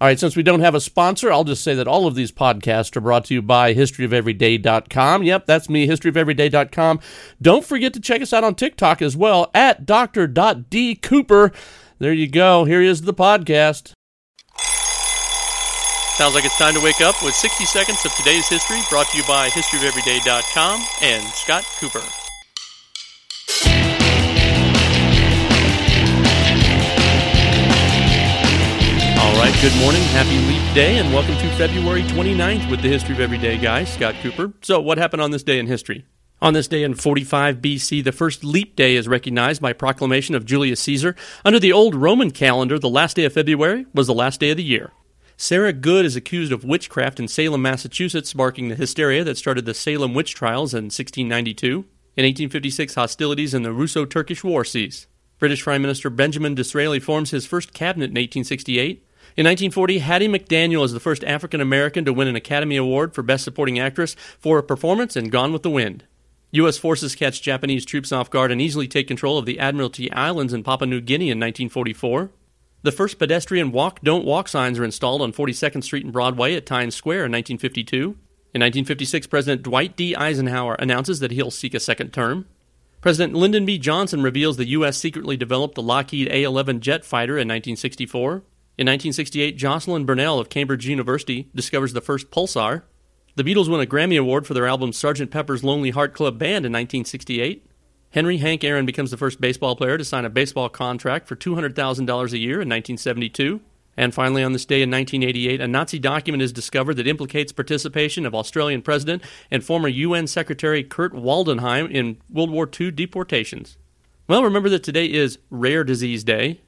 All right, since we don't have a sponsor, I'll just say that all of these podcasts are brought to you by historyofeveryday.com. Yep, that's me, historyofeveryday.com. Don't forget to check us out on TikTok as well at dr.d cooper. There you go. Here is the podcast. Sounds like it's time to wake up with 60 seconds of today's history brought to you by historyofeveryday.com and Scott Cooper. Good morning, happy leap day, and welcome to February 29th with the History of Everyday guy, Scott Cooper. So, what happened on this day in history? On this day in 45 BC, the first leap day is recognized by proclamation of Julius Caesar. Under the old Roman calendar, the last day of February was the last day of the year. Sarah Good is accused of witchcraft in Salem, Massachusetts, sparking the hysteria that started the Salem witch trials in 1692. In 1856, hostilities in the Russo Turkish War cease. British Prime Minister Benjamin Disraeli forms his first cabinet in 1868. In 1940, Hattie McDaniel is the first African American to win an Academy Award for Best Supporting Actress for a performance in Gone with the Wind. U.S. forces catch Japanese troops off guard and easily take control of the Admiralty Islands in Papua New Guinea in 1944. The first pedestrian walk, don't walk signs are installed on 42nd Street and Broadway at Times Square in 1952. In 1956, President Dwight D. Eisenhower announces that he'll seek a second term. President Lyndon B. Johnson reveals the U.S. secretly developed the Lockheed A 11 jet fighter in 1964. In 1968, Jocelyn Burnell of Cambridge University discovers the first pulsar. The Beatles win a Grammy Award for their album Sgt. Pepper's Lonely Heart Club Band in 1968. Henry Hank Aaron becomes the first baseball player to sign a baseball contract for $200,000 a year in 1972. And finally, on this day in 1988, a Nazi document is discovered that implicates participation of Australian President and former UN Secretary Kurt Waldheim in World War II deportations. Well, remember that today is Rare Disease Day,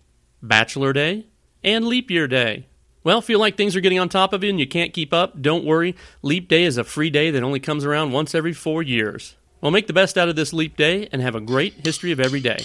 Bachelor Day, and Leap Year Day. Well, feel like things are getting on top of you and you can't keep up? Don't worry. Leap Day is a free day that only comes around once every four years. Well, make the best out of this leap day and have a great history of every day.